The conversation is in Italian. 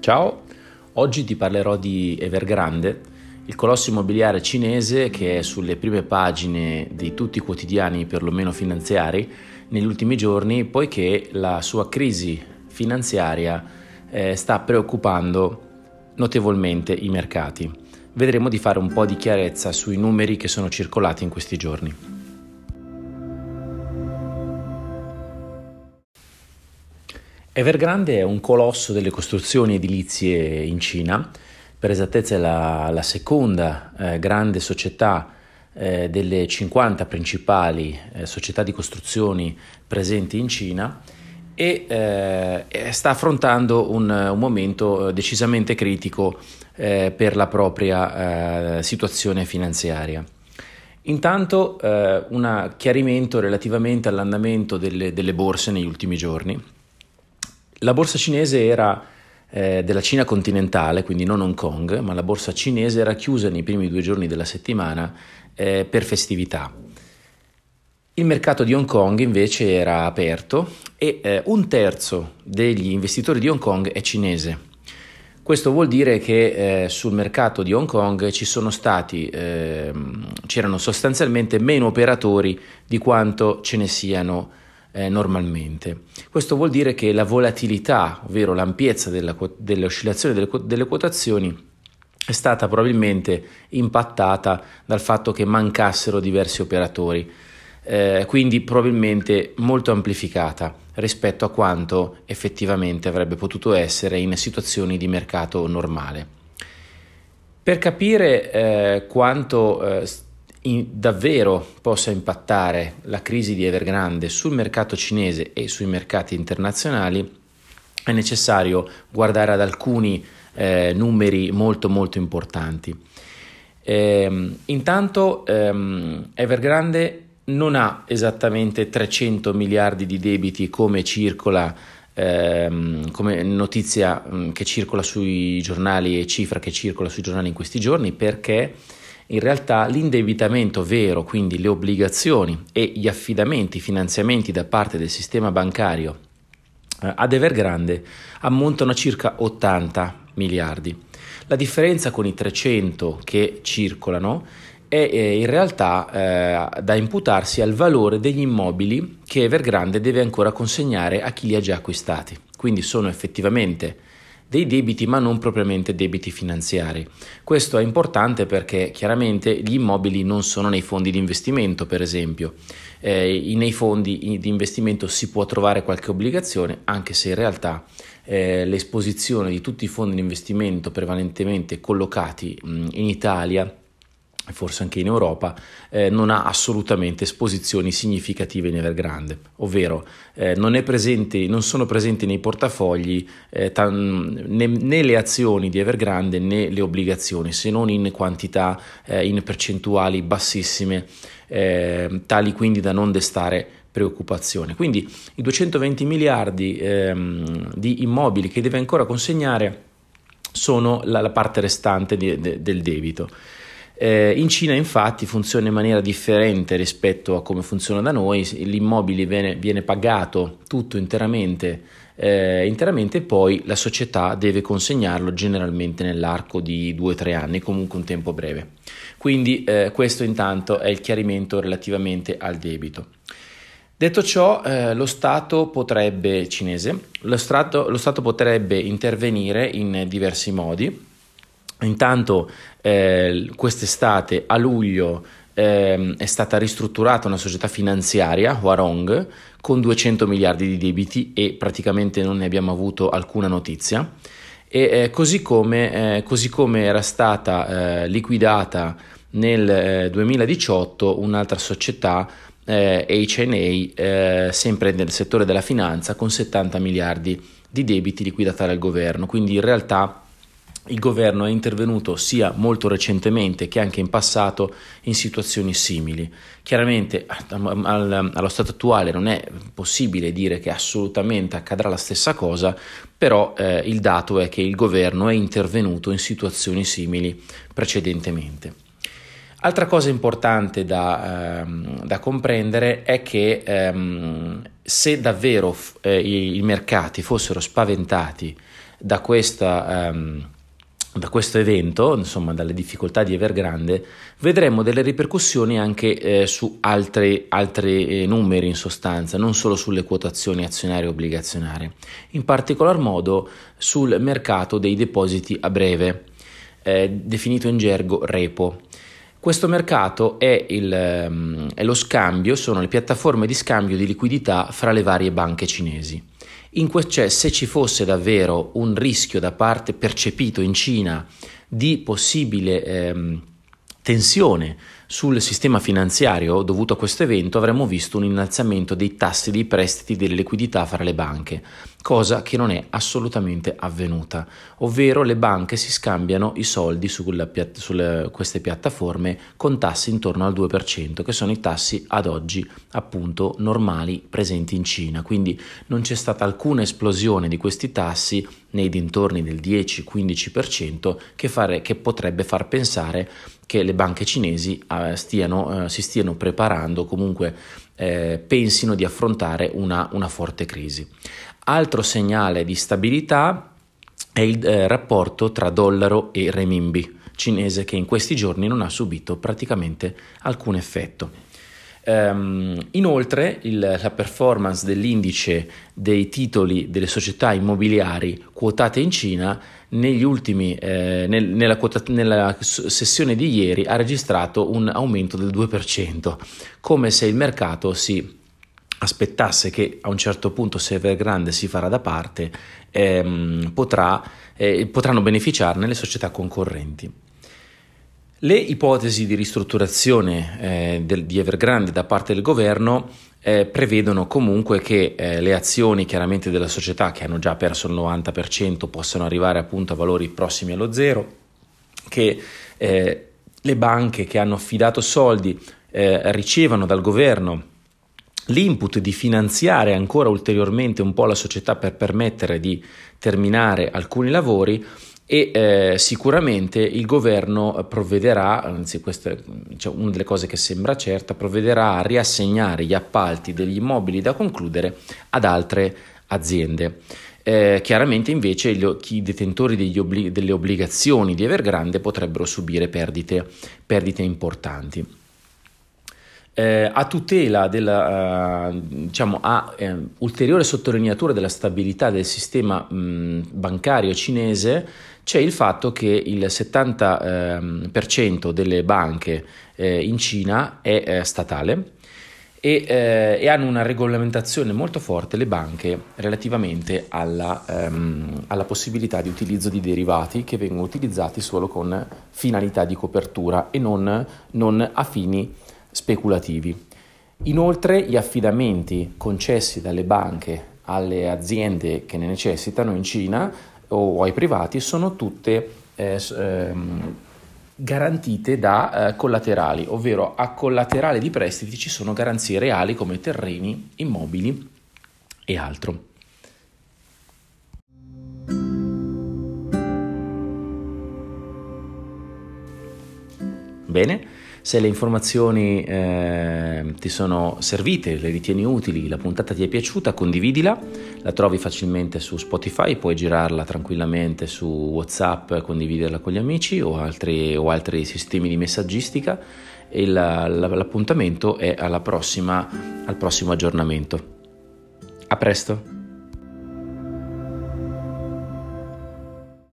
Ciao, oggi ti parlerò di Evergrande, il colosso immobiliare cinese che è sulle prime pagine di tutti i quotidiani, perlomeno finanziari, negli ultimi giorni, poiché la sua crisi finanziaria eh, sta preoccupando notevolmente i mercati. Vedremo di fare un po' di chiarezza sui numeri che sono circolati in questi giorni. Evergrande è un colosso delle costruzioni edilizie in Cina, per esattezza è la, la seconda eh, grande società eh, delle 50 principali eh, società di costruzioni presenti in Cina e eh, sta affrontando un, un, momento eh, decisamente critico eh, per la propria situazione finanziaria. Intanto un chiarimento relativamente all'andamento delle, delle borse negli ultimi giorni. La borsa cinese era eh, della Cina continentale, quindi non Hong Kong, ma la borsa cinese era chiusa nei primi due giorni della settimana eh, per festività. Il mercato di Hong Kong invece era aperto e eh, un terzo degli investitori di Hong Kong è cinese. Questo vuol dire che eh, sul mercato di Hong Kong stati, eh, c'erano sostanzialmente meno operatori di quanto ce ne siano eh, normalmente. Questo vuol dire che la volatilità, ovvero l'ampiezza della, delle oscillazioni delle, delle quotazioni, è stata probabilmente impattata dal fatto che mancassero diversi operatori, eh, quindi probabilmente molto amplificata rispetto a quanto effettivamente avrebbe potuto essere in situazioni di mercato normale. Per capire eh, quanto eh, in, davvero possa impattare la crisi di Evergrande sul mercato cinese e sui mercati internazionali, è necessario guardare ad alcuni eh, numeri molto molto importanti. Eh, intanto ehm, Evergrande non ha esattamente 300 miliardi di debiti come circola ehm, come notizia mm, che circola sui giornali e cifra che circola sui giornali in questi giorni perché in realtà l'indebitamento vero, quindi le obbligazioni e gli affidamenti, i finanziamenti da parte del sistema bancario eh, ad Evergrande ammontano a circa 80 miliardi. La differenza con i 300 che circolano è eh, in realtà eh, da imputarsi al valore degli immobili che Evergrande deve ancora consegnare a chi li ha già acquistati. Quindi sono effettivamente dei debiti ma non propriamente debiti finanziari. Questo è importante perché chiaramente gli immobili non sono nei fondi di investimento, per esempio. Eh, nei fondi di investimento si può trovare qualche obbligazione, anche se in realtà eh, l'esposizione di tutti i fondi di investimento prevalentemente collocati mh, in Italia forse anche in Europa, eh, non ha assolutamente esposizioni significative in Evergrande, ovvero eh, non, presente, non, sono presenti nei portafogli eh, tan, né, né, le azioni di Evergrande né le obbligazioni, se non in quantità, eh, in percentuali bassissime, eh, tali quindi da non destare preoccupazione. Quindi i 220 miliardi ehm, di immobili che deve ancora consegnare sono la, la parte restante di, de, del debito. Eh, in Cina infatti funziona in maniera differente rispetto a come funziona da noi, l'immobile viene, viene pagato tutto interamente, eh, interamente e poi la società deve consegnarlo generalmente nell'arco di 2-3 anni, comunque un tempo breve. Quindi eh, questo intanto è il chiarimento relativamente al debito. Detto ciò, eh, lo Stato potrebbe, cinese, lo Stato, lo Stato potrebbe intervenire in diversi modi. Intanto eh, quest'estate a luglio eh, è stata ristrutturata una società finanziaria, Huarong, con 200 miliardi di debiti e praticamente non ne abbiamo avuto alcuna notizia. E eh, così, come, eh, così, come, era stata eh, liquidata nel 2018 eh, un'altra società HNA, sempre nel settore della finanza, con 70 miliardi di debiti liquidata dal governo. Quindi in realtà il governo è intervenuto sia molto recentemente che anche in passato in situazioni simili. Chiaramente allo stato attuale non è possibile dire che assolutamente accadrà la stessa cosa, però eh, il dato è che il governo è intervenuto in situazioni simili precedentemente. Altra cosa importante da, ehm, da comprendere è che ehm, se davvero eh, i, i mercati fossero spaventati da questa... Um, da questo evento, insomma dalle difficoltà di Evergrande, vedremo delle ripercussioni anche eh, su altri, altri eh, numeri in sostanza, non solo sulle quotazioni azionarie e obbligazionarie, in particolar modo sul mercato dei depositi a breve, eh, definito in gergo repo. Questo mercato è, il, ehm, è lo scambio, sono le piattaforme di scambio di liquidità fra le varie banche cinesi. In que- cioè, se ci fosse davvero un rischio da parte percepito in Cina di possibile ehm, tensione sul sistema finanziario dovuto a questo evento avremmo visto un innalzamento dei tassi dei prestiti delle liquidità fra le banche, cosa che non è assolutamente avvenuta, ovvero le banche si scambiano i soldi su queste piattaforme con tassi intorno al 2%, che sono i tassi ad oggi appunto normali presenti in Cina, quindi non c'è stata alcuna esplosione di questi tassi nei dintorni del 10-15% che, fare, che potrebbe far pensare che le banche cinesi eh, stiano, eh, si stiano preparando, comunque eh, pensino di affrontare una, una, forte crisi. Altro segnale di stabilità è il eh, rapporto tra dollaro e renminbi cinese che in questi giorni non ha subito praticamente alcun effetto. Um, inoltre il, la performance dell'indice dei titoli delle società immobiliari quotate in Cina ultimi, eh, nel, nella, quota, nella, sessione di ieri ha registrato un aumento del 2%, come se il mercato si aspettasse che a un certo punto se Evergrande si farà da parte ehm, potrà, eh, potranno beneficiarne le società concorrenti. Le ipotesi di ristrutturazione eh, del, di Evergrande da parte del governo eh, prevedono comunque che eh, le azioni chiaramente della società che hanno già perso il 90% possano arrivare appunto a valori prossimi allo zero, che eh, le banche che hanno affidato soldi eh, ricevano dal governo l'input di finanziare ancora ulteriormente un po' la società per permettere di terminare alcuni lavori e eh, sicuramente il governo provvederà, anzi questa è cioè, una delle cose che sembra certa, provvederà a riassegnare gli appalti degli immobili da concludere ad altre aziende. Eh, chiaramente invece gli, i detentori obblig- delle obbligazioni di Evergrande potrebbero subire perdite, perdite importanti. Eh, a tutela della, uh, diciamo, a eh, ulteriore sottolineatura della stabilità del sistema mh, bancario cinese, c'è il fatto che il 70% ehm, delle banche eh, in Cina è eh, statale e, eh, e, hanno una regolamentazione molto forte le banche relativamente alla, ehm, alla, possibilità di utilizzo di derivati che vengono utilizzati solo con finalità di copertura e non, non a fini speculativi. Inoltre gli affidamenti concessi dalle banche alle aziende che ne necessitano in Cina o ai privati sono tutte eh, ehm, garantite da eh, collaterali, ovvero a collaterale di prestiti ci sono garanzie reali come terreni, immobili e altro. Bene, se le informazioni eh, ti sono servite, le ritieni utili, la puntata ti è piaciuta, condividila, la trovi facilmente su Spotify, puoi girarla tranquillamente su WhatsApp, condividerla con gli amici o altri, o altri sistemi di messaggistica e la, la, l'appuntamento è prossima, al prossimo aggiornamento. A presto!